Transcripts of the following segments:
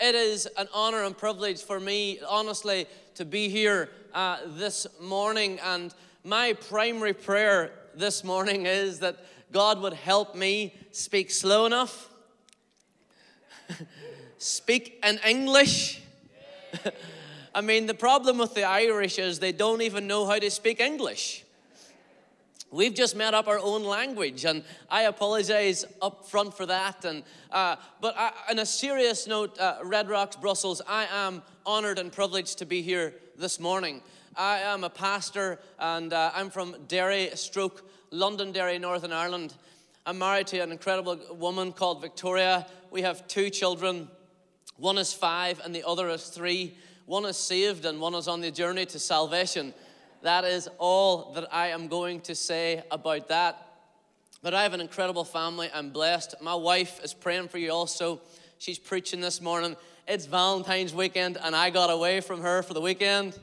It is an honor and privilege for me, honestly, to be here uh, this morning. And my primary prayer this morning is that God would help me speak slow enough, speak in English. I mean, the problem with the Irish is they don't even know how to speak English. We've just made up our own language, and I apologize up front for that. And uh, but I, on a serious note, uh, Red Rocks, Brussels, I am honored and privileged to be here this morning. I am a pastor, and uh, I'm from Derry, Stroke, Londonderry, Northern Ireland. I'm married to an incredible woman called Victoria. We have two children. One is five, and the other is three. One is saved, and one is on the journey to salvation. That is all that I am going to say about that. But I have an incredible family. I'm blessed. My wife is praying for you also. She's preaching this morning. It's Valentine's weekend, and I got away from her for the weekend.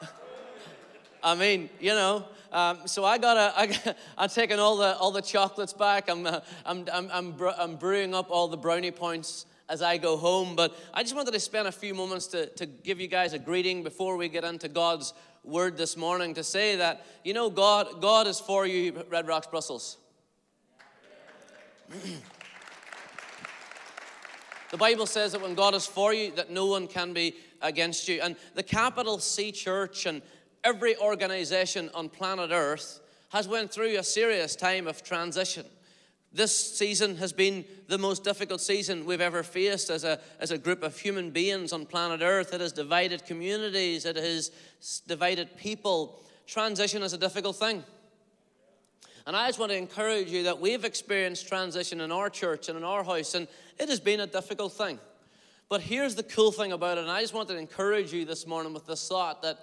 I mean, you know. Um, so I got I, I'm taking all the all the chocolates back. I'm uh, I'm I'm I'm, I'm brewing up all the brownie points as I go home. But I just wanted to spend a few moments to, to give you guys a greeting before we get into God's word this morning to say that, you know, God, God is for you, Red Rocks, Brussels. the Bible says that when God is for you, that no one can be against you. And the capital C church and every organization on planet Earth has went through a serious time of transition. This season has been the most difficult season we've ever faced as a, as a group of human beings on planet Earth. It has divided communities, it has divided people. Transition is a difficult thing. And I just want to encourage you that we've experienced transition in our church and in our house, and it has been a difficult thing. But here's the cool thing about it, and I just want to encourage you this morning with this thought that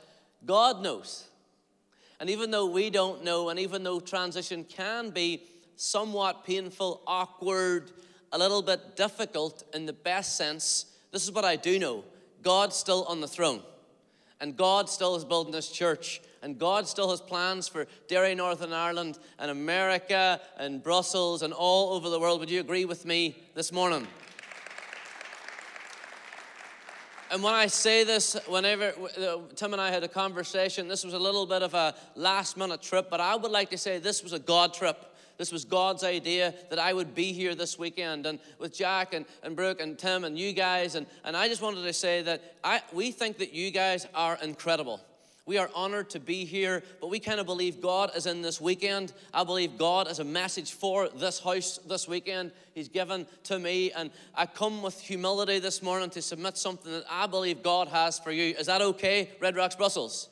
God knows. And even though we don't know, and even though transition can be somewhat painful, awkward, a little bit difficult in the best sense, this is what I do know God's still on the throne. And God still is building this church. And God still has plans for Derry, Northern Ireland, and America, and Brussels, and all over the world. Would you agree with me this morning? And when I say this, whenever uh, Tim and I had a conversation, this was a little bit of a last minute trip, but I would like to say this was a God trip. This was God's idea that I would be here this weekend and with Jack and, and Brooke and Tim and you guys. And, and I just wanted to say that I, we think that you guys are incredible. We are honored to be here, but we kind of believe God is in this weekend. I believe God has a message for this house this weekend. He's given to me, and I come with humility this morning to submit something that I believe God has for you. Is that okay, Red Rocks Brussels?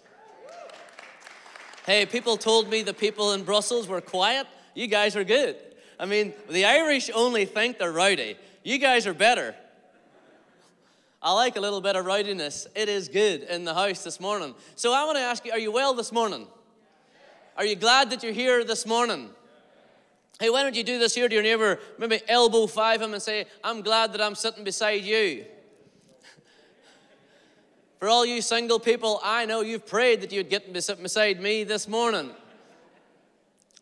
Hey, people told me the people in Brussels were quiet. You guys are good. I mean, the Irish only think they're rowdy. You guys are better. I like a little bit of rowdiness. It is good in the house this morning. So I want to ask you are you well this morning? Are you glad that you're here this morning? Hey, why don't you do this here to your neighbor? Maybe elbow five him and say, I'm glad that I'm sitting beside you. For all you single people, I know you've prayed that you'd get sitting beside me this morning.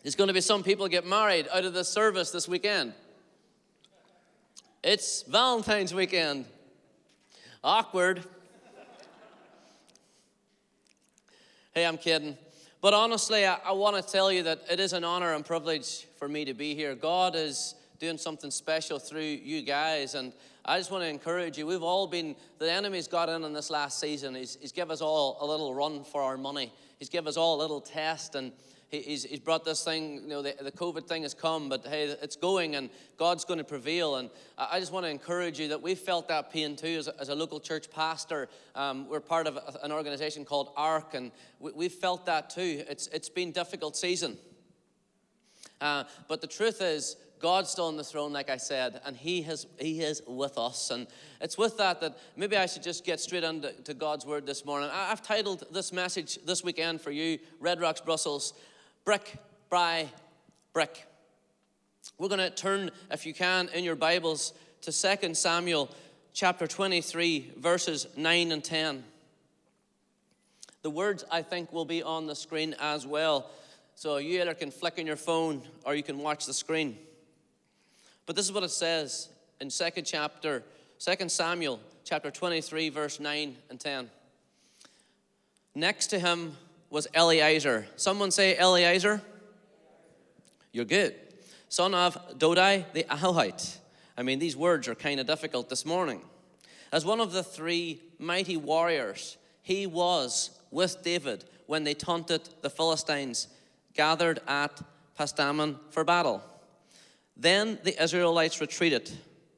There's going to be some people get married out of this service this weekend. It's Valentine's weekend. Awkward. hey, I'm kidding. But honestly, I, I want to tell you that it is an honor and privilege for me to be here. God is doing something special through you guys. And I just want to encourage you. We've all been, the enemy's got in in this last season. He's, he's given us all a little run for our money. He's given us all a little test. And he's, he's brought this thing, you know, the, the COVID thing has come, but hey, it's going and God's going to prevail. And I just want to encourage you that we felt that pain too as a, as a local church pastor. Um, we're part of an organization called ARC, and we, we felt that too. It's, it's been a difficult season. Uh, but the truth is, God's still on the throne, like I said, and He has He is with us. And it's with that that maybe I should just get straight into God's word this morning. I've titled this message this weekend for you, Red Rocks Brussels, brick by brick. We're going to turn, if you can, in your Bibles to 2 Samuel chapter 23, verses 9 and 10. The words, I think, will be on the screen as well. So you either can flick on your phone or you can watch the screen. But this is what it says in second chapter, 2 Samuel chapter 23, verse 9 and 10. Next to him was Eleazar. Someone say Eleazar. You're good. Son of Dodai the Ahohite. I mean, these words are kind of difficult this morning. As one of the three mighty warriors, he was with David when they taunted the Philistines gathered at Pasdammim for battle. Then the Israelites retreated,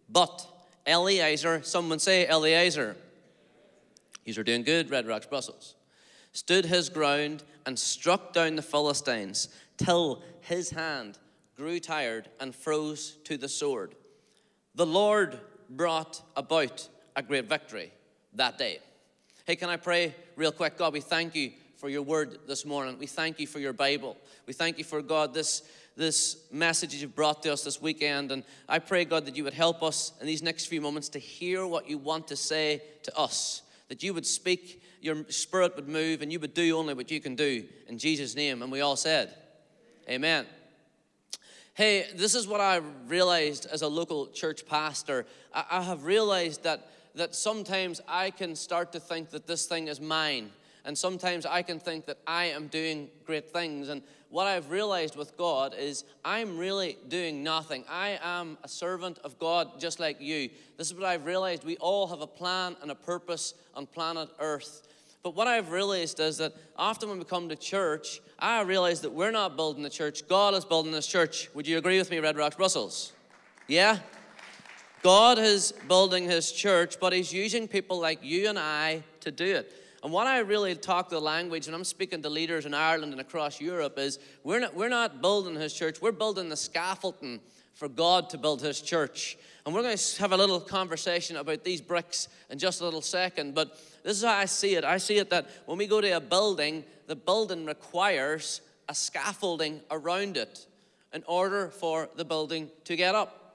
but Eleazar, someone say Eleazar. These are doing good, Red Rocks, Brussels. Stood his ground and struck down the Philistines till his hand grew tired and froze to the sword. The Lord brought about a great victory that day. Hey, can I pray real quick? God, we thank you for your word this morning. We thank you for your Bible. We thank you for God, this, this message you've brought to us this weekend. And I pray, God, that you would help us in these next few moments to hear what you want to say to us, that you would speak, your spirit would move, and you would do only what you can do. In Jesus' name. And we all said, Amen. Hey, this is what I realized as a local church pastor. I, I have realized that, that sometimes I can start to think that this thing is mine and sometimes I can think that I am doing great things. And what I've realized with God is I'm really doing nothing. I am a servant of God just like you. This is what I've realized. We all have a plan and a purpose on planet Earth. But what I've realized is that often when we come to church, I realize that we're not building the church, God is building this church. Would you agree with me, Red Rocks Brussels? Yeah? God is building his church, but he's using people like you and I to do it. And what I really talk the language, and I'm speaking to leaders in Ireland and across Europe, is we're not, we're not building his church, we're building the scaffolding for God to build his church. And we're going to have a little conversation about these bricks in just a little second. But this is how I see it. I see it that when we go to a building, the building requires a scaffolding around it in order for the building to get up.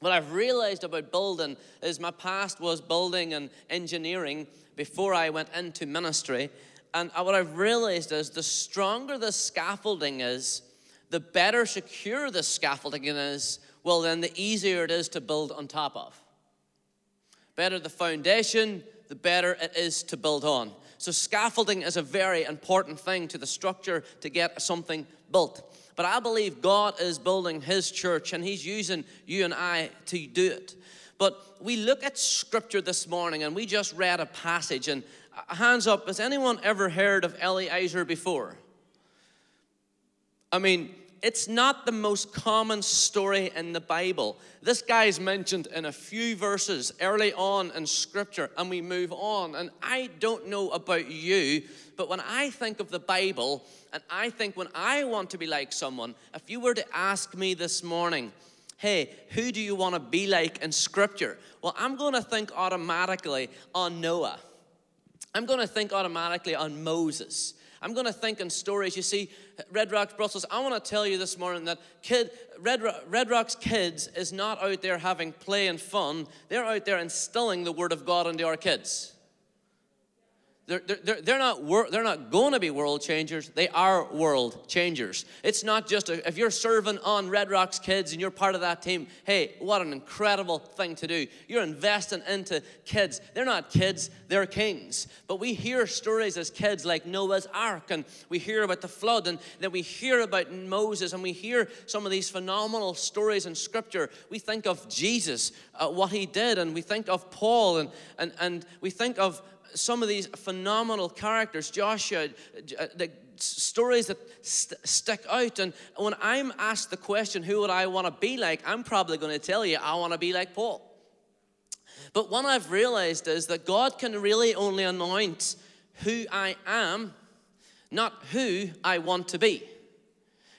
What I've realized about building is my past was building and engineering, before I went into ministry. And what I've realized is the stronger the scaffolding is, the better secure the scaffolding is, well, then the easier it is to build on top of. Better the foundation, the better it is to build on. So, scaffolding is a very important thing to the structure to get something built. But I believe God is building His church and He's using you and I to do it. But we look at scripture this morning and we just read a passage. And uh, hands up, has anyone ever heard of Eleazar before? I mean, it's not the most common story in the Bible. This guy is mentioned in a few verses early on in Scripture, and we move on. And I don't know about you, but when I think of the Bible, and I think when I want to be like someone, if you were to ask me this morning, hey, who do you want to be like in Scripture? Well, I'm going to think automatically on Noah. I'm going to think automatically on Moses. I'm going to think in stories. You see, Red Rocks Brussels, I want to tell you this morning that kid, Red, Red Rocks kids is not out there having play and fun. They're out there instilling the Word of God into our kids. They're, they're, they're, not, wor- they're not going to be world changers, they are world changers. It's not just a, if you're serving on Red Rocks kids and you're part of that team, hey, what an incredible thing to do. You're investing into kids. They're not kids, they're kings. But we hear stories as kids like Noah's Ark, and we hear about the flood, and then we hear about Moses, and we hear some of these phenomenal stories in Scripture. We think of Jesus, uh, what he did, and we think of Paul, and, and, and we think of some of these phenomenal characters, Joshua, uh, the stories that st- stick out. And when I'm asked the question, who would I want to be like? I'm probably going to tell you, I want to be like Paul. But what I've realized is that God can really only anoint who I am, not who I want to be.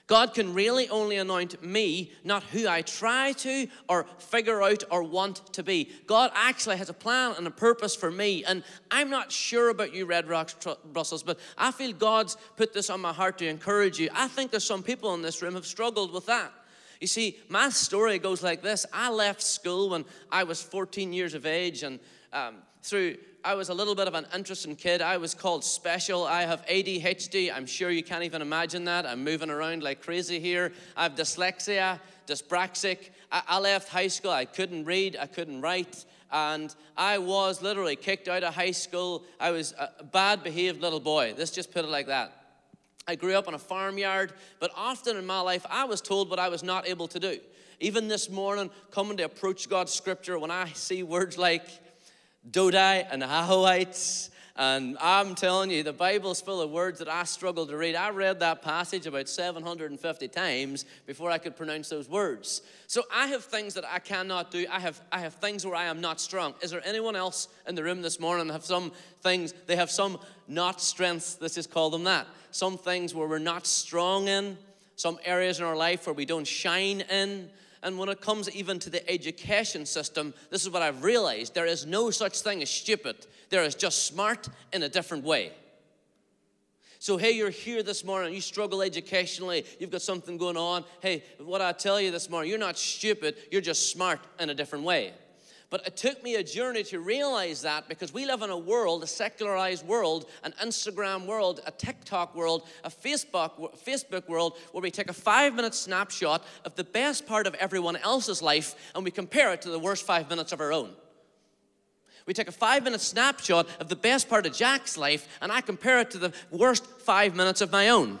God can really only anoint me, not who I try to or figure out or want to be. God actually has a plan and a purpose for me. And I'm not sure about you, Red Rocks, Brussels, but I feel God's put this on my heart to encourage you. I think there's some people in this room have struggled with that. You see, my story goes like this I left school when I was 14 years of age, and um, through I was a little bit of an interesting kid. I was called special. I have ADHD. I'm sure you can't even imagine that. I'm moving around like crazy here. I have dyslexia, dyspraxic. I, I left high school. I couldn't read. I couldn't write. and I was literally kicked out of high school. I was a bad behaved little boy. Let's just put it like that. I grew up on a farmyard, but often in my life, I was told what I was not able to do. Even this morning, coming to approach God's scripture, when I see words like Dodai and Ahohites and I'm telling you, the Bible's full of words that I struggle to read. I read that passage about 750 times before I could pronounce those words. So I have things that I cannot do. I have, I have things where I am not strong. Is there anyone else in the room this morning have some things, they have some not strengths, let's just call them that. Some things where we're not strong in, some areas in our life where we don't shine in. And when it comes even to the education system, this is what I've realized there is no such thing as stupid. There is just smart in a different way. So, hey, you're here this morning, you struggle educationally, you've got something going on. Hey, what I tell you this morning, you're not stupid, you're just smart in a different way. But it took me a journey to realize that because we live in a world, a secularized world, an Instagram world, a TikTok world, a Facebook, Facebook world, where we take a five minute snapshot of the best part of everyone else's life and we compare it to the worst five minutes of our own. We take a five minute snapshot of the best part of Jack's life and I compare it to the worst five minutes of my own.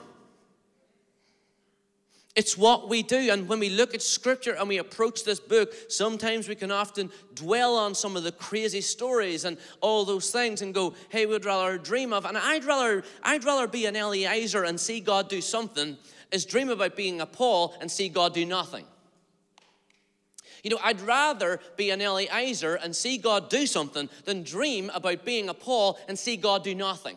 It's what we do. And when we look at scripture and we approach this book, sometimes we can often dwell on some of the crazy stories and all those things and go, hey, we'd rather dream of. And I'd rather, I'd rather be an Eleazar and see God do something is dream about being a Paul and see God do nothing. You know, I'd rather be an Eleazar and see God do something than dream about being a Paul and see God do nothing.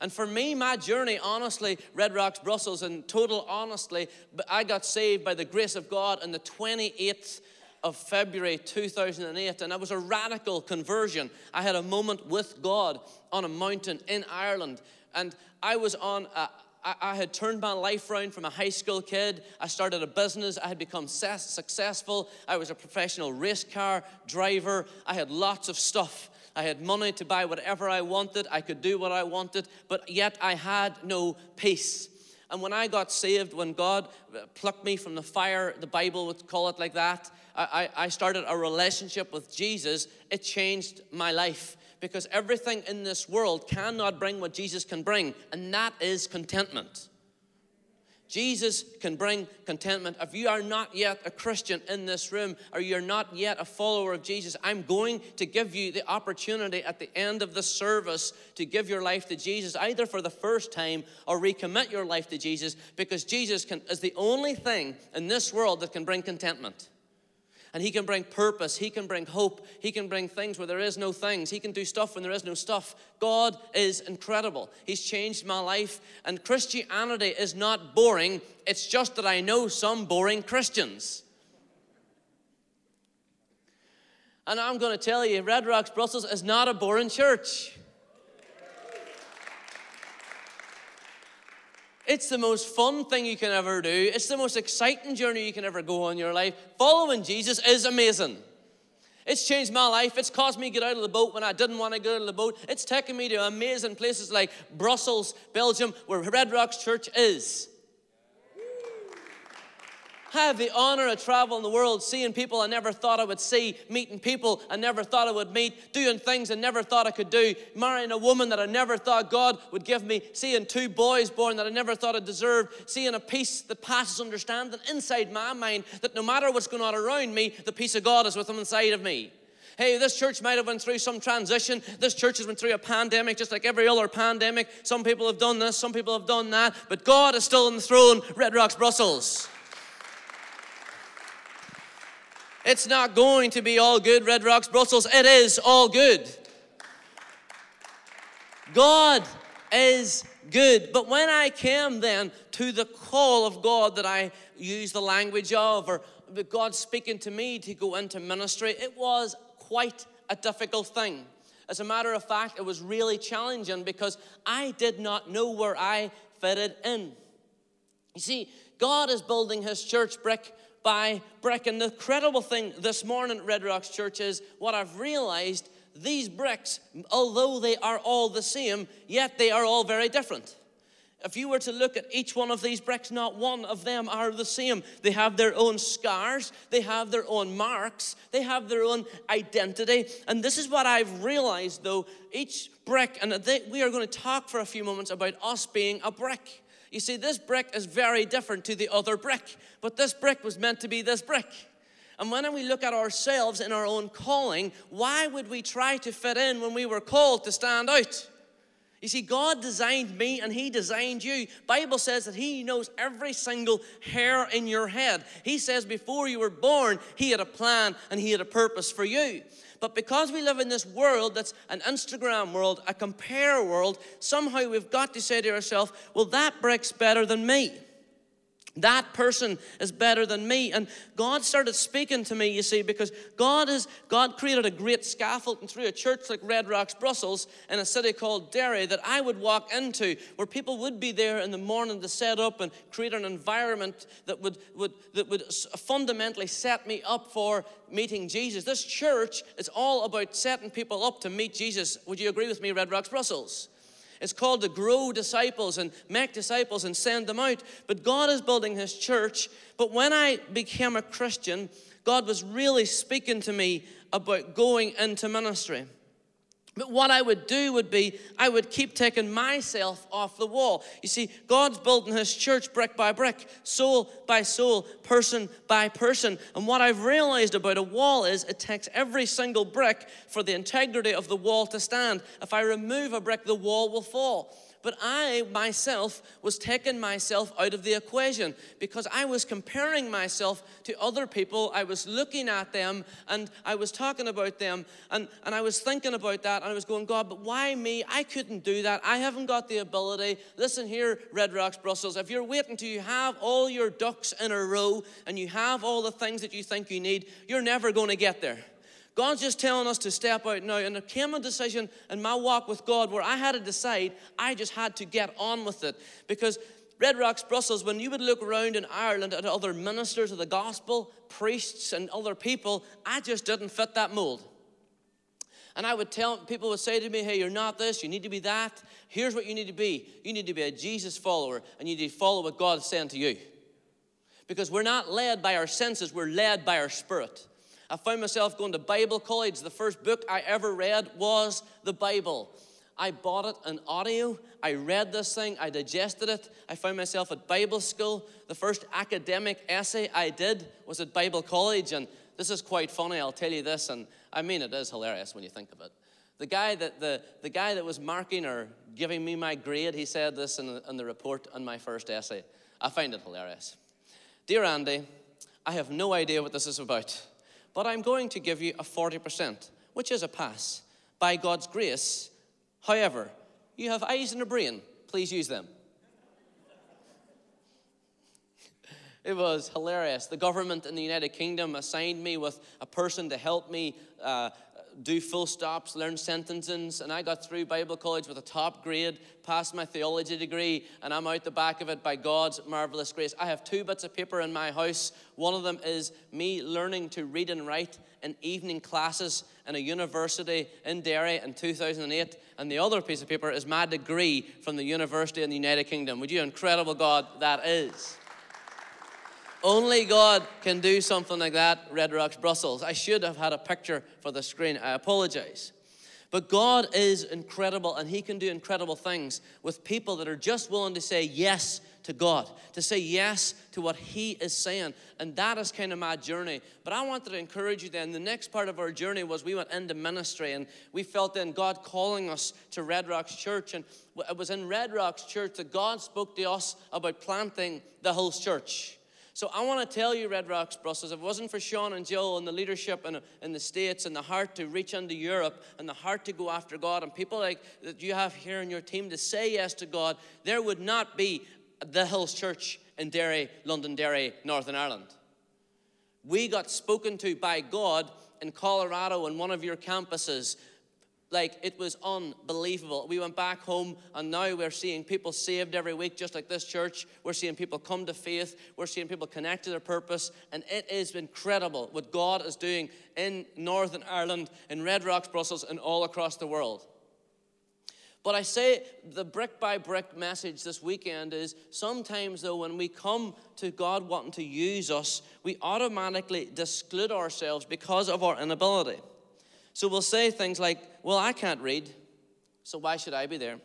And for me, my journey, honestly, Red Rocks, Brussels, and total honestly, I got saved by the grace of God on the 28th of February 2008, and it was a radical conversion. I had a moment with God on a mountain in Ireland, and I was on a, I, I had turned my life around from a high school kid. I started a business. I had become successful. I was a professional race car driver. I had lots of stuff. I had money to buy whatever I wanted. I could do what I wanted, but yet I had no peace. And when I got saved, when God uh, plucked me from the fire, the Bible would call it like that, I, I started a relationship with Jesus. It changed my life because everything in this world cannot bring what Jesus can bring, and that is contentment. Jesus can bring contentment. If you are not yet a Christian in this room or you're not yet a follower of Jesus, I'm going to give you the opportunity at the end of the service to give your life to Jesus, either for the first time or recommit your life to Jesus, because Jesus can, is the only thing in this world that can bring contentment. And He can bring purpose. He can bring hope. He can bring things where there is no things. He can do stuff when there is no stuff. God is incredible. He's changed my life. And Christianity is not boring. It's just that I know some boring Christians. And I'm going to tell you, Red Rocks Brussels is not a boring church. It's the most fun thing you can ever do. It's the most exciting journey you can ever go on in your life. Following Jesus is amazing. It's changed my life. It's caused me to get out of the boat when I didn't want to get out of the boat. It's taken me to amazing places like Brussels, Belgium, where Red Rocks Church is. I have the honor of traveling the world, seeing people I never thought I would see, meeting people I never thought I would meet, doing things I never thought I could do, marrying a woman that I never thought God would give me, seeing two boys born that I never thought I deserved, seeing a peace that passes understanding inside my mind that no matter what's going on around me, the peace of God is with them inside of me. Hey, this church might have went through some transition. This church has went through a pandemic, just like every other pandemic. Some people have done this, some people have done that, but God is still on the throne, Red Rocks, Brussels. It's not going to be all good, Red Rocks, Brussels. It is all good. God is good. But when I came then to the call of God that I use the language of, or God speaking to me to go into ministry, it was quite a difficult thing. As a matter of fact, it was really challenging because I did not know where I fitted in. You see, God is building his church brick by brick. And the incredible thing this morning at Red Rocks Church is what I've realized these bricks, although they are all the same, yet they are all very different. If you were to look at each one of these bricks, not one of them are the same. They have their own scars, they have their own marks, they have their own identity. And this is what I've realized though each brick, and we are going to talk for a few moments about us being a brick. You see, this brick is very different to the other brick, but this brick was meant to be this brick. And when we look at ourselves in our own calling, why would we try to fit in when we were called to stand out? You see, God designed me and He designed you. Bible says that He knows every single hair in your head. He says before you were born, He had a plan and He had a purpose for you. But because we live in this world that's an Instagram world, a compare world, somehow we've got to say to ourselves, well, that brick's better than me. That person is better than me. And God started speaking to me, you see, because God is God created a great scaffold and through a church like Red Rocks, Brussels, in a city called Derry that I would walk into, where people would be there in the morning to set up and create an environment that would, would that would fundamentally set me up for meeting Jesus. This church is all about setting people up to meet Jesus. Would you agree with me, Red Rocks, Brussels? It's called to grow disciples and make disciples and send them out. But God is building His church. But when I became a Christian, God was really speaking to me about going into ministry. But what I would do would be, I would keep taking myself off the wall. You see, God's building his church brick by brick, soul by soul, person by person. And what I've realized about a wall is it takes every single brick for the integrity of the wall to stand. If I remove a brick, the wall will fall. But I myself was taking myself out of the equation because I was comparing myself to other people. I was looking at them and I was talking about them and, and I was thinking about that and I was going, God, but why me? I couldn't do that. I haven't got the ability. Listen here, Red Rocks, Brussels, if you're waiting till you have all your ducks in a row and you have all the things that you think you need, you're never going to get there. God's just telling us to step out now. And there came a decision in my walk with God where I had to decide, I just had to get on with it. Because Red Rocks, Brussels, when you would look around in Ireland at other ministers of the gospel, priests, and other people, I just didn't fit that mold. And I would tell people would say to me, "Hey, you're not this. You need to be that. Here's what you need to be. You need to be a Jesus follower, and you need to follow what God is saying to you." Because we're not led by our senses; we're led by our spirit. I found myself going to Bible college. The first book I ever read was the Bible. I bought it in audio. I read this thing. I digested it. I found myself at Bible school. The first academic essay I did was at Bible college. And this is quite funny, I'll tell you this. And I mean, it is hilarious when you think of it. The guy that, the, the guy that was marking or giving me my grade, he said this in in the report on my first essay. I find it hilarious. Dear Andy, I have no idea what this is about but I'm going to give you a 40%, which is a pass. By God's grace, however, you have eyes and a brain. Please use them. It was hilarious. The government in the United Kingdom assigned me with a person to help me uh, do full stops, learn sentences, and I got through Bible college with a top grade, passed my theology degree, and I'm out the back of it by God's marvelous grace. I have two bits of paper in my house. One of them is me learning to read and write in evening classes in a university in Derry in 2008, and the other piece of paper is my degree from the university in the United Kingdom. Would you, incredible God, that is? Only God can do something like that, Red Rocks, Brussels. I should have had a picture for the screen. I apologize. But God is incredible and He can do incredible things with people that are just willing to say yes to God, to say yes to what He is saying. And that is kind of my journey. But I wanted to encourage you then. The next part of our journey was we went into ministry and we felt then God calling us to Red Rocks Church. And it was in Red Rocks Church that God spoke to us about planting the whole Church. So I want to tell you, Red Rocks Brussels, if it wasn't for Sean and Joe and the leadership in, in the States and the heart to reach into Europe and the heart to go after God and people like that you have here in your team to say yes to God, there would not be the Hills Church in Derry, Londonderry, Northern Ireland. We got spoken to by God in Colorado in one of your campuses like it was unbelievable. We went back home and now we're seeing people saved every week, just like this church. We're seeing people come to faith. We're seeing people connect to their purpose. And it is incredible what God is doing in Northern Ireland, in Red Rocks, Brussels, and all across the world. But I say the brick by brick message this weekend is sometimes, though, when we come to God wanting to use us, we automatically disclude ourselves because of our inability. So we'll say things like, Well, I can't read, so why should I be there?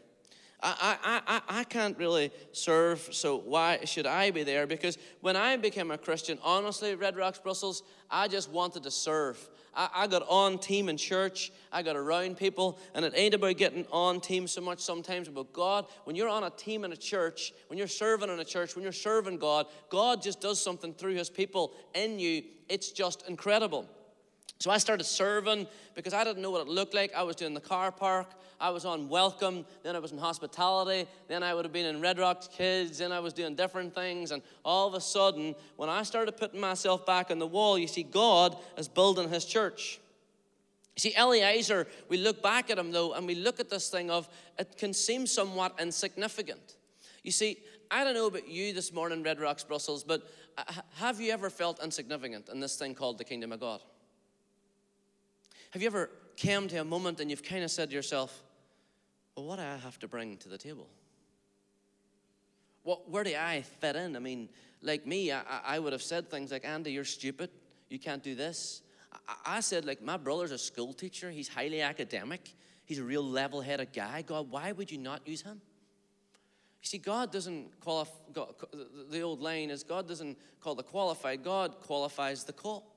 I, I, I, I can't really serve, so why should I be there? Because when I became a Christian, honestly, Red Rocks, Brussels, I just wanted to serve. I, I got on team in church, I got around people, and it ain't about getting on team so much sometimes but God. When you're on a team in a church, when you're serving in a church, when you're serving God, God just does something through His people in you. It's just incredible. So I started serving because I didn't know what it looked like. I was doing the car park, I was on welcome, then I was in hospitality, then I would have been in Red Rocks Kids, then I was doing different things. And all of a sudden, when I started putting myself back on the wall, you see, God is building his church. See, Eleazar, we look back at him though, and we look at this thing of it can seem somewhat insignificant. You see, I don't know about you this morning, Red Rocks, Brussels, but uh, have you ever felt insignificant in this thing called the kingdom of God? Have you ever came to a moment and you've kind of said to yourself, well, what do I have to bring to the table? What, where do I fit in? I mean, like me, I, I would have said things like, Andy, you're stupid. You can't do this. I, I said, like, my brother's a school teacher. He's highly academic. He's a real level headed guy. God, why would you not use him? You see, God doesn't qualify, the old line is God doesn't call the qualified, God qualifies the call.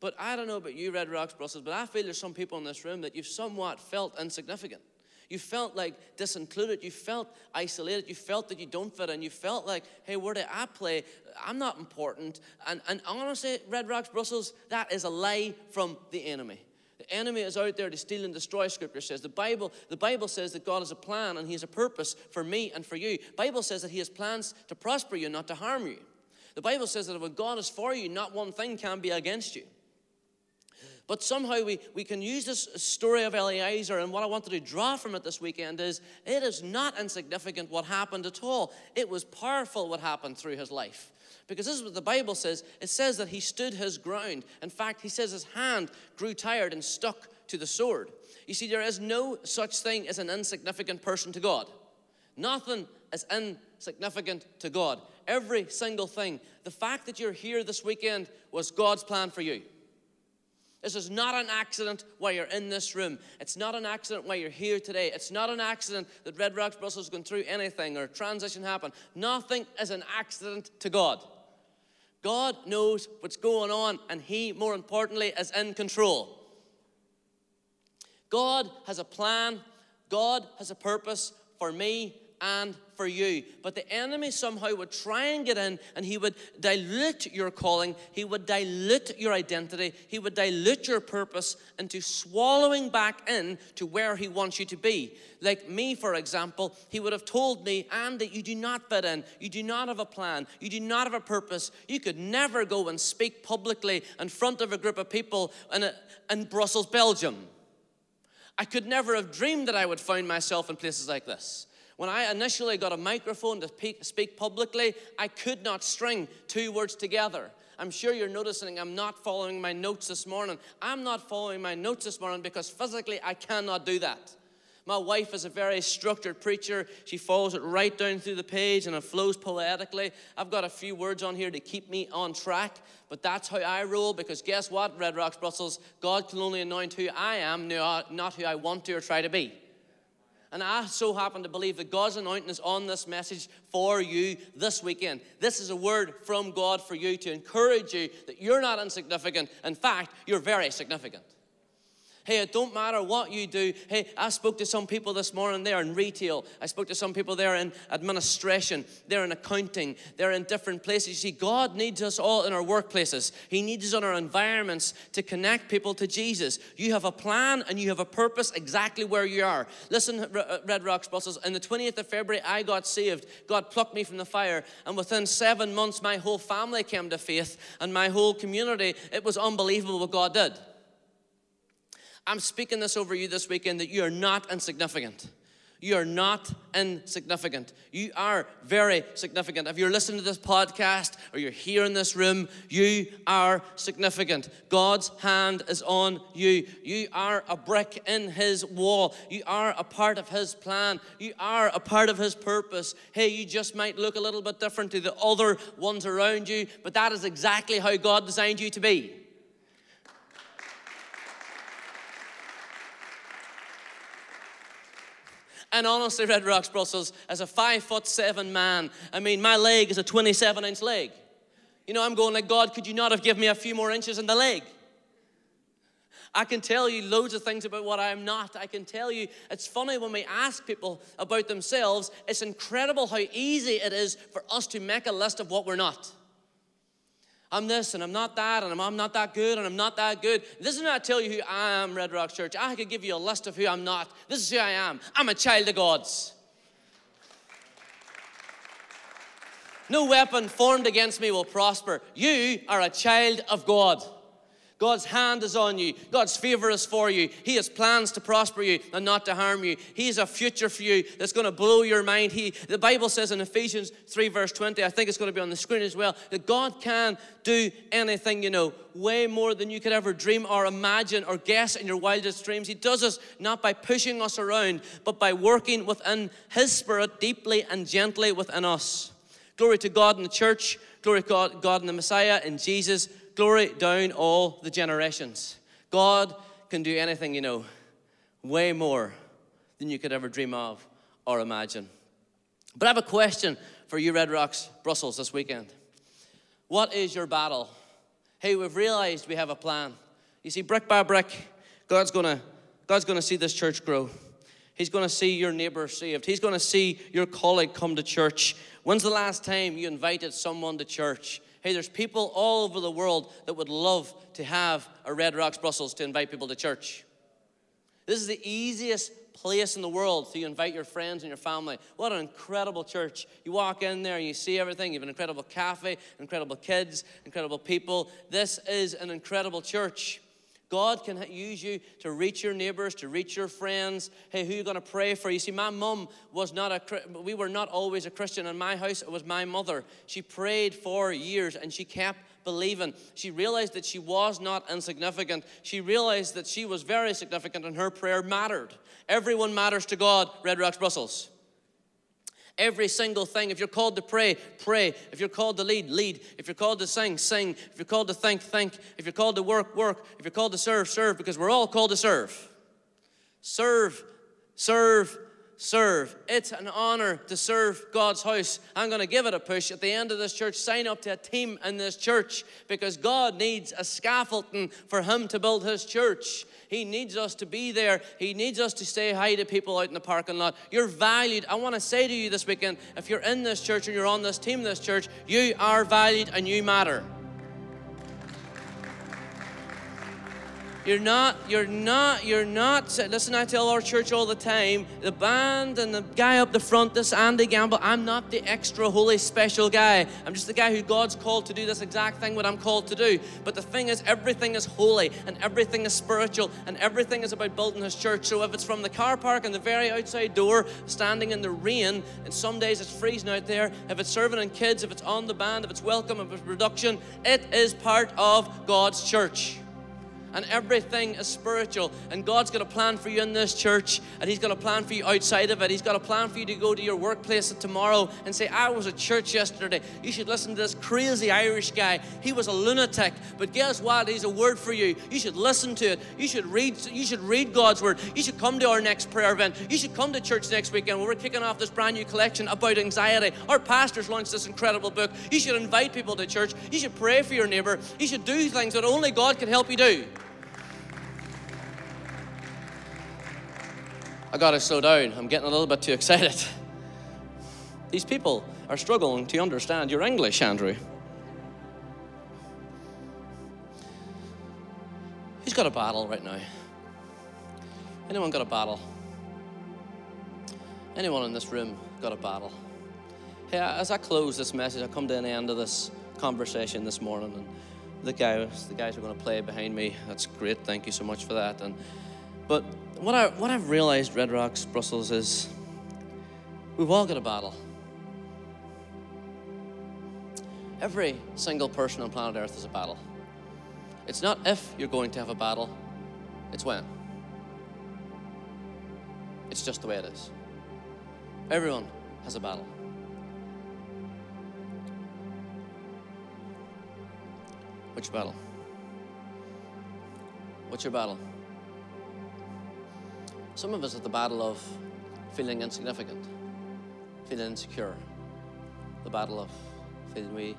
But I don't know about you, Red Rocks, Brussels, but I feel there's some people in this room that you've somewhat felt insignificant. You felt like disincluded. You felt isolated. You felt that you don't fit in. You felt like, hey, where do I play? I'm not important. And, and honestly, Red Rocks, Brussels, that is a lie from the enemy. The enemy is out there to steal and destroy, Scripture says. The Bible, the Bible says that God has a plan and He has a purpose for me and for you. Bible says that He has plans to prosper you, not to harm you. The Bible says that when God is for you, not one thing can be against you. But somehow we, we can use this story of Eleazar, and what I wanted to draw from it this weekend is it is not insignificant what happened at all. It was powerful what happened through his life. Because this is what the Bible says it says that he stood his ground. In fact, he says his hand grew tired and stuck to the sword. You see, there is no such thing as an insignificant person to God. Nothing is insignificant to God. Every single thing. The fact that you're here this weekend was God's plan for you. This is not an accident why you're in this room. It's not an accident why you're here today. It's not an accident that Red Rocks Brussels is going through anything or transition happened. Nothing is an accident to God. God knows what's going on, and He, more importantly, is in control. God has a plan, God has a purpose for me and for you. But the enemy somehow would try and get in and he would dilute your calling, he would dilute your identity, he would dilute your purpose into swallowing back in to where he wants you to be. Like me, for example, he would have told me, Andy, you do not fit in, you do not have a plan, you do not have a purpose, you could never go and speak publicly in front of a group of people in, a, in Brussels, Belgium. I could never have dreamed that I would find myself in places like this. When I initially got a microphone to speak publicly, I could not string two words together. I'm sure you're noticing I'm not following my notes this morning. I'm not following my notes this morning because physically I cannot do that. My wife is a very structured preacher. She follows it right down through the page and it flows poetically. I've got a few words on here to keep me on track, but that's how I roll because guess what, Red Rocks, Brussels? God can only anoint who I am, not who I want to or try to be. And I so happen to believe that God's anointing is on this message for you this weekend. This is a word from God for you to encourage you that you're not insignificant. In fact, you're very significant. Hey, it don't matter what you do. Hey, I spoke to some people this morning They're in retail. I spoke to some people there in administration. They're in accounting. They're in different places. You see, God needs us all in our workplaces. He needs us in our environments to connect people to Jesus. You have a plan and you have a purpose exactly where you are. Listen, Red Rocks Brussels, on the 20th of February, I got saved. God plucked me from the fire. And within seven months, my whole family came to faith and my whole community. It was unbelievable what God did. I'm speaking this over you this weekend that you are not insignificant. You are not insignificant. You are very significant. If you're listening to this podcast or you're here in this room, you are significant. God's hand is on you. You are a brick in His wall. You are a part of His plan. You are a part of His purpose. Hey, you just might look a little bit different to the other ones around you, but that is exactly how God designed you to be. And honestly, Red Rocks Brussels, as a five foot seven man, I mean, my leg is a 27 inch leg. You know, I'm going like, God, could you not have given me a few more inches in the leg? I can tell you loads of things about what I'm not. I can tell you, it's funny when we ask people about themselves, it's incredible how easy it is for us to make a list of what we're not. I'm this and I'm not that and I'm, not that good and I'm not that good. This is not tell you who I am, Red Rock Church. I could give you a list of who I'm not. This is who I am. I'm a child of God's. No weapon formed against me will prosper. You are a child of God. God's hand is on you. God's favor is for you. He has plans to prosper you and not to harm you. He has a future for you that's going to blow your mind. He, the Bible says in Ephesians 3, verse 20, I think it's going to be on the screen as well, that God can do anything, you know, way more than you could ever dream or imagine or guess in your wildest dreams. He does this not by pushing us around, but by working within His Spirit deeply and gently within us. Glory to God in the church. Glory to God, God in the Messiah, in Jesus glory down all the generations. God can do anything, you know, way more than you could ever dream of or imagine. But I have a question for you, Red Rocks, Brussels, this weekend. What is your battle? Hey, we've realized we have a plan. You see, brick by brick, God's gonna, God's gonna see this church grow. He's gonna see your neighbor saved. He's gonna see your colleague come to church. When's the last time you invited someone to church? Hey, there's people all over the world that would love to have a Red Rocks Brussels to invite people to church. This is the easiest place in the world to invite your friends and your family. What an incredible church. You walk in there, you see everything. You have an incredible cafe, incredible kids, incredible people. This is an incredible church. God can use you to reach your neighbors, to reach your friends. Hey, who are you going to pray for? You see, my mum was not a, we were not always a Christian. In my house, it was my mother. She prayed for years and she kept believing. She realized that she was not insignificant. She realized that she was very significant and her prayer mattered. Everyone matters to God, Red Rocks, Brussels. Every single thing. If you're called to pray, pray. If you're called to lead, lead. If you're called to sing, sing. If you're called to think, think. If you're called to work, work. If you're called to serve, serve, because we're all called to serve. Serve, serve, serve. It's an honor to serve God's house. I'm going to give it a push at the end of this church. Sign up to a team in this church because God needs a scaffolding for Him to build His church. He needs us to be there. He needs us to say hi to people out in the parking lot. You're valued. I want to say to you this weekend if you're in this church and you're on this team, this church, you are valued and you matter. You're not, you're not, you're not. Listen, I tell our church all the time the band and the guy up the front, this Andy Gamble, I'm not the extra holy special guy. I'm just the guy who God's called to do this exact thing what I'm called to do. But the thing is, everything is holy and everything is spiritual and everything is about building his church. So if it's from the car park and the very outside door, standing in the rain, and some days it's freezing out there, if it's serving in kids, if it's on the band, if it's welcome, if it's production, it is part of God's church and everything is spiritual. And God's got a plan for you in this church, and He's got a plan for you outside of it. He's got a plan for you to go to your workplace tomorrow and say, I was at church yesterday. You should listen to this crazy Irish guy. He was a lunatic, but guess what? He's a word for you. You should listen to it. You should read, you should read God's word. You should come to our next prayer event. You should come to church next weekend where we're kicking off this brand new collection about anxiety. Our pastors launched this incredible book. You should invite people to church. You should pray for your neighbor. You should do things that only God can help you do. I gotta slow down. I'm getting a little bit too excited. These people are struggling to understand your English, Andrew. Who's got a battle right now? Anyone got a battle? Anyone in this room got a battle? Hey, as I close this message, I come to an end of this conversation this morning, and the guys, the guys are going to play behind me. That's great. Thank you so much for that. And but what I what I've realized, Red Rocks, Brussels, is We've all got a battle. Every single person on planet Earth is a battle. It's not if you're going to have a battle, it's when. It's just the way it is. Everyone has a battle. Which battle? What's your battle? Some of us have the battle of feeling insignificant, feeling insecure, the battle of feeling we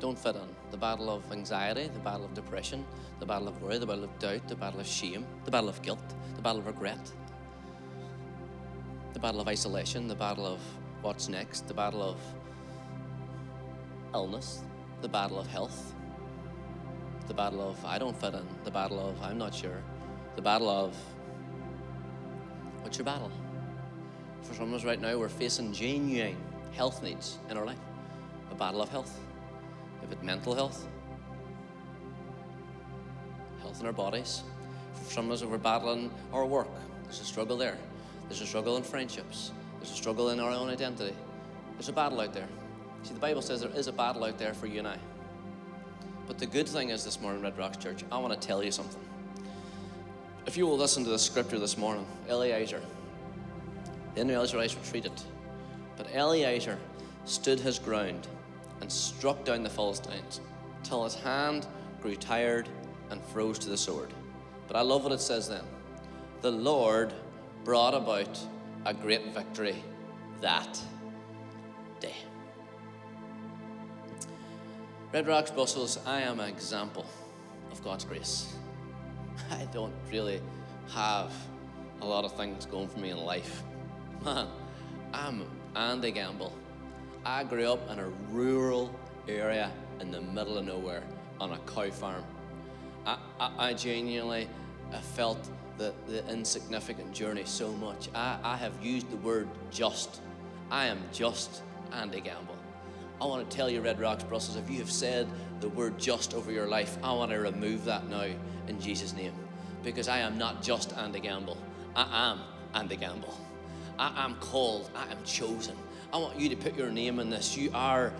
don't fit in, the battle of anxiety, the battle of depression, the battle of worry, the battle of doubt, the battle of shame, the battle of guilt, the battle of regret, the battle of isolation, the battle of what's next, the battle of illness, the battle of health, the battle of I don't fit in, the battle of I'm not sure, the battle of what's your battle? For some of us right now, we're facing genuine health needs in our life. A battle of health. If it's mental health, health in our bodies. For some of us, we're battling our work. There's a struggle there. There's a struggle in friendships. There's a struggle in our own identity. There's a battle out there. See, the Bible says there is a battle out there for you and I. But the good thing is this morning, Red Rocks Church, I want to tell you something. If you will listen to the scripture this morning, Eleazar, then the Israelites retreated. But Eleazar stood his ground and struck down the Philistines till his hand grew tired and froze to the sword. But I love what it says then. The Lord brought about a great victory that day. Red Rocks, Brussels, I am an example of God's grace. I don't really have a lot of things going for me in life. Man, I'm Andy Gamble. I grew up in a rural area in the middle of nowhere on a cow farm. I, I, I genuinely felt the, the insignificant journey so much. I, I have used the word just. I am just Andy Gamble. I want to tell you, Red Rocks Brussels, if you have said the word just over your life, I want to remove that now in Jesus' name. Because I am not just Andy Gamble. I am Andy Gamble. I am called. I am chosen. I want you to put your name in this. You are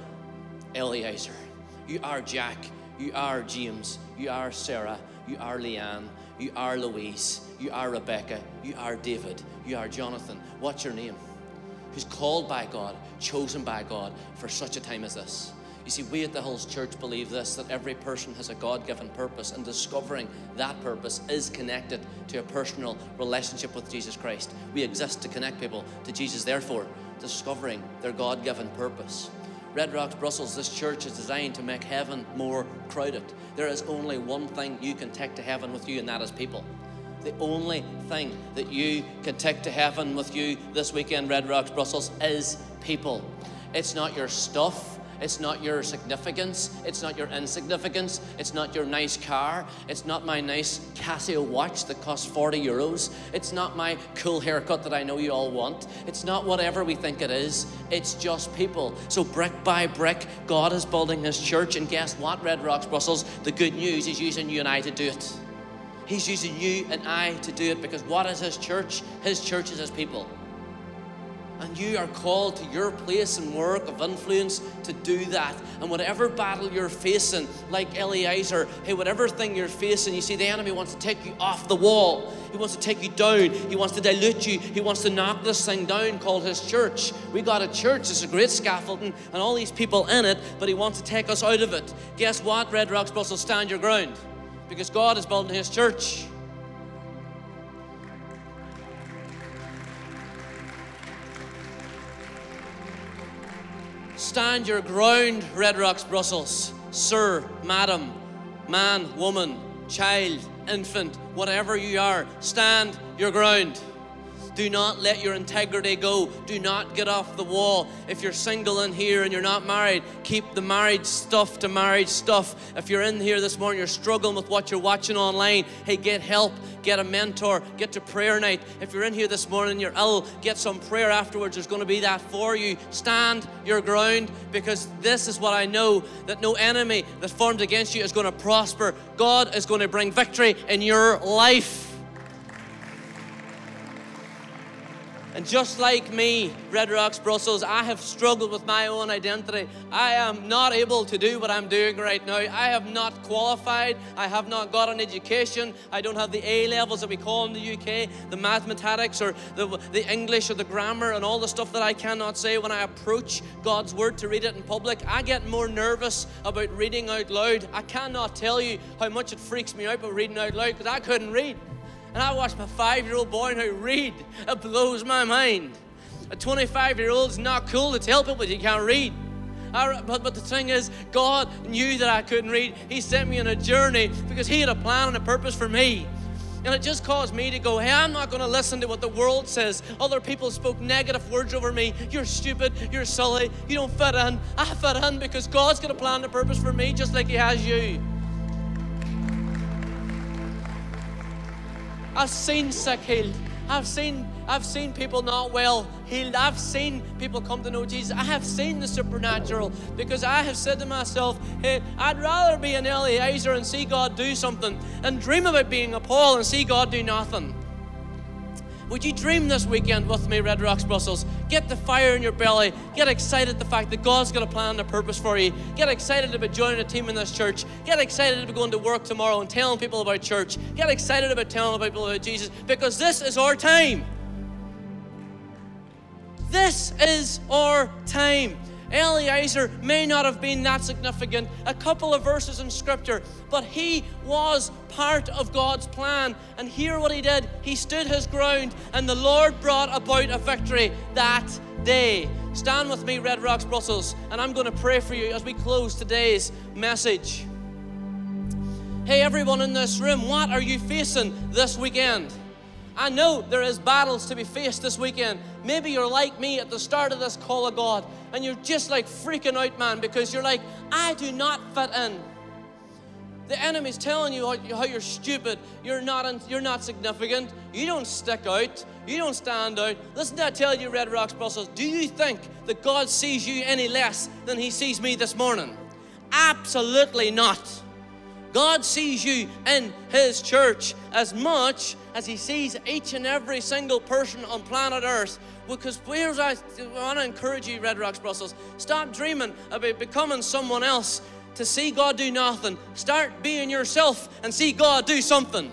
Eleazar. You are Jack. You are James. You are Sarah. You are Leanne. You are Louise. You are Rebecca. You are David. You are Jonathan. What's your name? Who's called by God, chosen by God for such a time as this. You see, we at the Hills Church believe this that every person has a God given purpose, and discovering that purpose is connected to a personal relationship with Jesus Christ. We exist to connect people to Jesus, therefore, discovering their God given purpose. Red Rocks, Brussels, this church is designed to make heaven more crowded. There is only one thing you can take to heaven with you, and that is people. The only thing that you can take to heaven with you this weekend, Red Rocks, Brussels, is people. It's not your stuff. It's not your significance. It's not your insignificance. It's not your nice car. It's not my nice Casio watch that costs 40 euros. It's not my cool haircut that I know you all want. It's not whatever we think it is. It's just people. So, brick by brick, God is building His church. And guess what, Red Rocks, Brussels? The good news is using you and I to do it. He's using you and I to do it because what is His church? His church is His people. And you are called to your place and work of influence to do that. And whatever battle you're facing, like Eleazar, hey, whatever thing you're facing, you see, the enemy wants to take you off the wall. He wants to take you down. He wants to dilute you. He wants to knock this thing down called his church. We got a church, it's a great scaffolding, and all these people in it, but he wants to take us out of it. Guess what, Red Rocks Brussels? Stand your ground. Because God is building his church. Stand your ground, Red Rocks, Brussels. Sir, madam, man, woman, child, infant, whatever you are, stand your ground. Do not let your integrity go. Do not get off the wall. If you're single in here and you're not married, keep the married stuff to married stuff. If you're in here this morning, you're struggling with what you're watching online, hey, get help, get a mentor, get to prayer night. If you're in here this morning you're ill, get some prayer afterwards. There's going to be that for you. Stand your ground because this is what I know that no enemy that formed against you is going to prosper. God is going to bring victory in your life. And just like me, Red Rocks Brussels, I have struggled with my own identity. I am not able to do what I'm doing right now. I have not qualified. I have not got an education. I don't have the A levels that we call in the UK, the mathematics or the, the English or the grammar and all the stuff that I cannot say when I approach God's Word to read it in public. I get more nervous about reading out loud. I cannot tell you how much it freaks me out about reading out loud because I couldn't read. And I watch my five year old boy now read. It blows my mind. A 25 year old is not cool to tell people you can't read. I, but, but the thing is, God knew that I couldn't read. He sent me on a journey because He had a plan and a purpose for me. And it just caused me to go, hey, I'm not going to listen to what the world says. Other people spoke negative words over me. You're stupid. You're silly. You don't fit in. I fit in because God's got a plan and a purpose for me just like He has you. I've seen sick healed. I've seen I've seen people not well healed. I've seen people come to know Jesus. I have seen the supernatural because I have said to myself, hey, I'd rather be an Eleazar and see God do something and dream about being a Paul and see God do nothing. Would you dream this weekend with me, Red Rocks Brussels? Get the fire in your belly. Get excited the fact that God's got a plan and a purpose for you. Get excited about joining a team in this church. Get excited about going to work tomorrow and telling people about church. Get excited about telling people about Jesus because this is our time. This is our time. Eleazar may not have been that significant, a couple of verses in Scripture, but he was part of God's plan. And hear what he did. He stood his ground, and the Lord brought about a victory that day. Stand with me, Red Rocks Brussels, and I'm going to pray for you as we close today's message. Hey, everyone in this room, what are you facing this weekend? I know there is battles to be faced this weekend. Maybe you're like me at the start of this call of God, and you're just like freaking out, man, because you're like, I do not fit in. The enemy's telling you how, you're stupid, you're not, in, you're not significant, you don't stick out, you don't stand out. Listen to I tell you, Red Rocks Brussels, do you think that God sees you any less than He sees me this morning? Absolutely not. God sees you in His church as much as He sees each and every single person on planet Earth. Because here's I, I want to encourage you, Red Rocks Brussels, stop dreaming about becoming someone else to see God do nothing. Start being yourself and see God do something.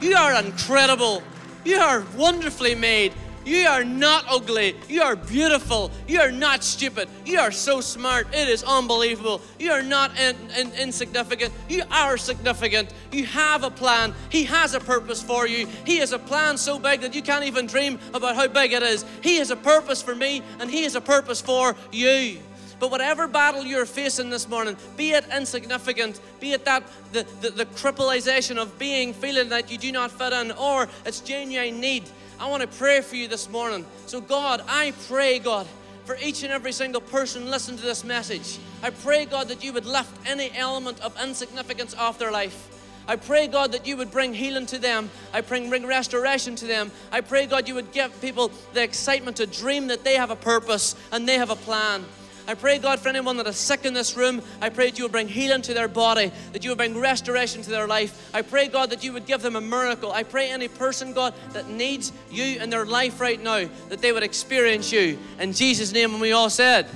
You are incredible. You are wonderfully made. You are not ugly. You are beautiful. You are not stupid. You are so smart. It is unbelievable. You are not in, in, insignificant. You are significant. You have a plan. He has a purpose for you. He has a plan so big that you can't even dream about how big it is. He has a purpose for me, and He has a purpose for you. But whatever battle you're facing this morning, be it insignificant, be it that the, the, the crippleization of being, feeling that you do not fit in, or it's genuine need, I want to pray for you this morning. So, God, I pray, God, for each and every single person listen to this message. I pray, God, that you would lift any element of insignificance off their life. I pray, God, that you would bring healing to them. I bring, bring restoration to them. I pray, God, you would give people the excitement to dream that they have a purpose and they have a plan. I pray, God, for anyone that is sick in this room, I pray that you will bring healing to their body, that you will bring restoration to their life. I pray, God, that you would give them a miracle. I pray any person, God, that needs you in their life right now, that they would experience you. In Jesus' name, and we all said,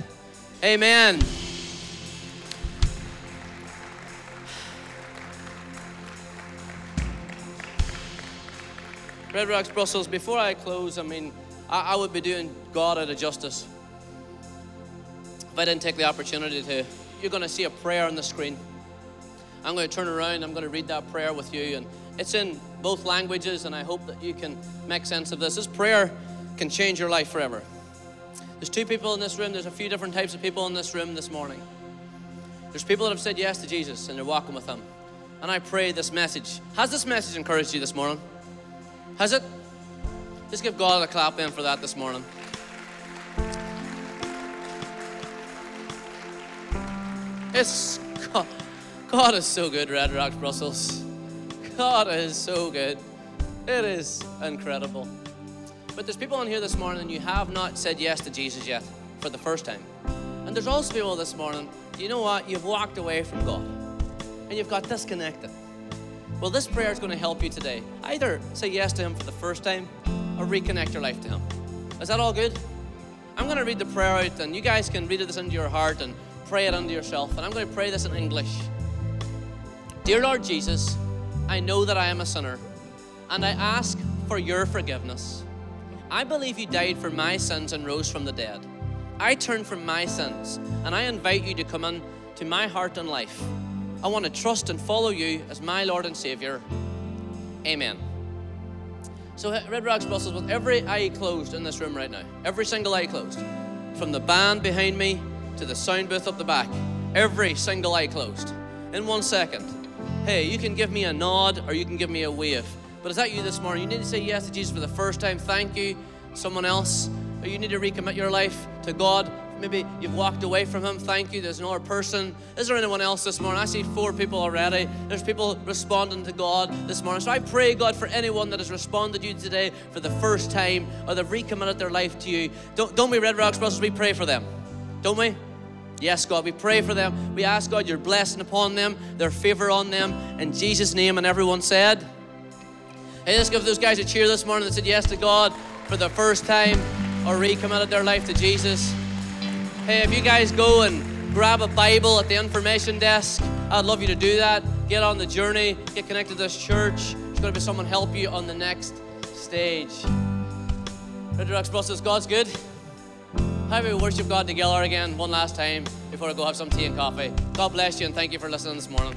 Amen. Red Rocks Brussels, before I close, I mean, I, I would be doing God a justice if I didn't take the opportunity to, you're going to see a prayer on the screen. I'm going to turn around, I'm going to read that prayer with you, and it's in both languages, and I hope that you can make sense of this. This prayer can change your life forever. There's two people in this room, there's a few different types of people in this room this morning. There's people that have said yes to Jesus and they're walking with Him. And I pray this message. Has this message encouraged you this morning? Has it? Just give God a clap in for that this morning. It's God, God is so good, Red Rocks Brussels. God is so good. It is incredible. But there's people in here this morning you have not said yes to Jesus yet for the first time. And there's also people this morning, you know what? You've walked away from God and you've got disconnected. Well, this prayer is going to help you today. Either say yes to Him for the first time or reconnect your life to Him. Is that all good? I'm going to read the prayer out, and you guys can read this into your heart and pray it unto yourself. And I'm going to pray this in English. Dear Lord Jesus, I know that I am a sinner, and I ask for your forgiveness. I believe you died for my sins and rose from the dead. I turn from my sins, and I invite you to come in to my heart and life. I want to trust and follow you as my Lord and Savior. Amen. So, Red Rocks Brussels, with every eye closed in this room right now, every single eye closed, from the band behind me to the sound booth up the back, every single eye closed. In one second, hey, you can give me a nod or you can give me a wave. But is that you this morning? You need to say yes to Jesus for the first time. Thank you. Someone else, or you need to recommit your life to God maybe you've walked away from him. Thank you. There's another person. Is there anyone else this morning? I see four people already. There's people responding to God this morning. So I pray, God, for anyone that has responded to you today for the first time or they've recommitted their life to you. Don't, don't we, Red Rocks Brussels, we pray for them. Don't we? Yes, God, we pray for them. We ask, God, your blessing upon them, their favor on them. In Jesus' name, and everyone said, Hey, let's give those guys a cheer this morning that said yes to God for the first time or recommitted their life to Jesus. Hey, if you guys go and grab a Bible at the information desk, I'd love you to do that. Get on the journey, get connected to this church. There's going to be someone help you on the next stage. Red Rocks Brussels, God's good. How we worship God together again one last time before I go have some tea and coffee. God bless you and thank you for listening this morning.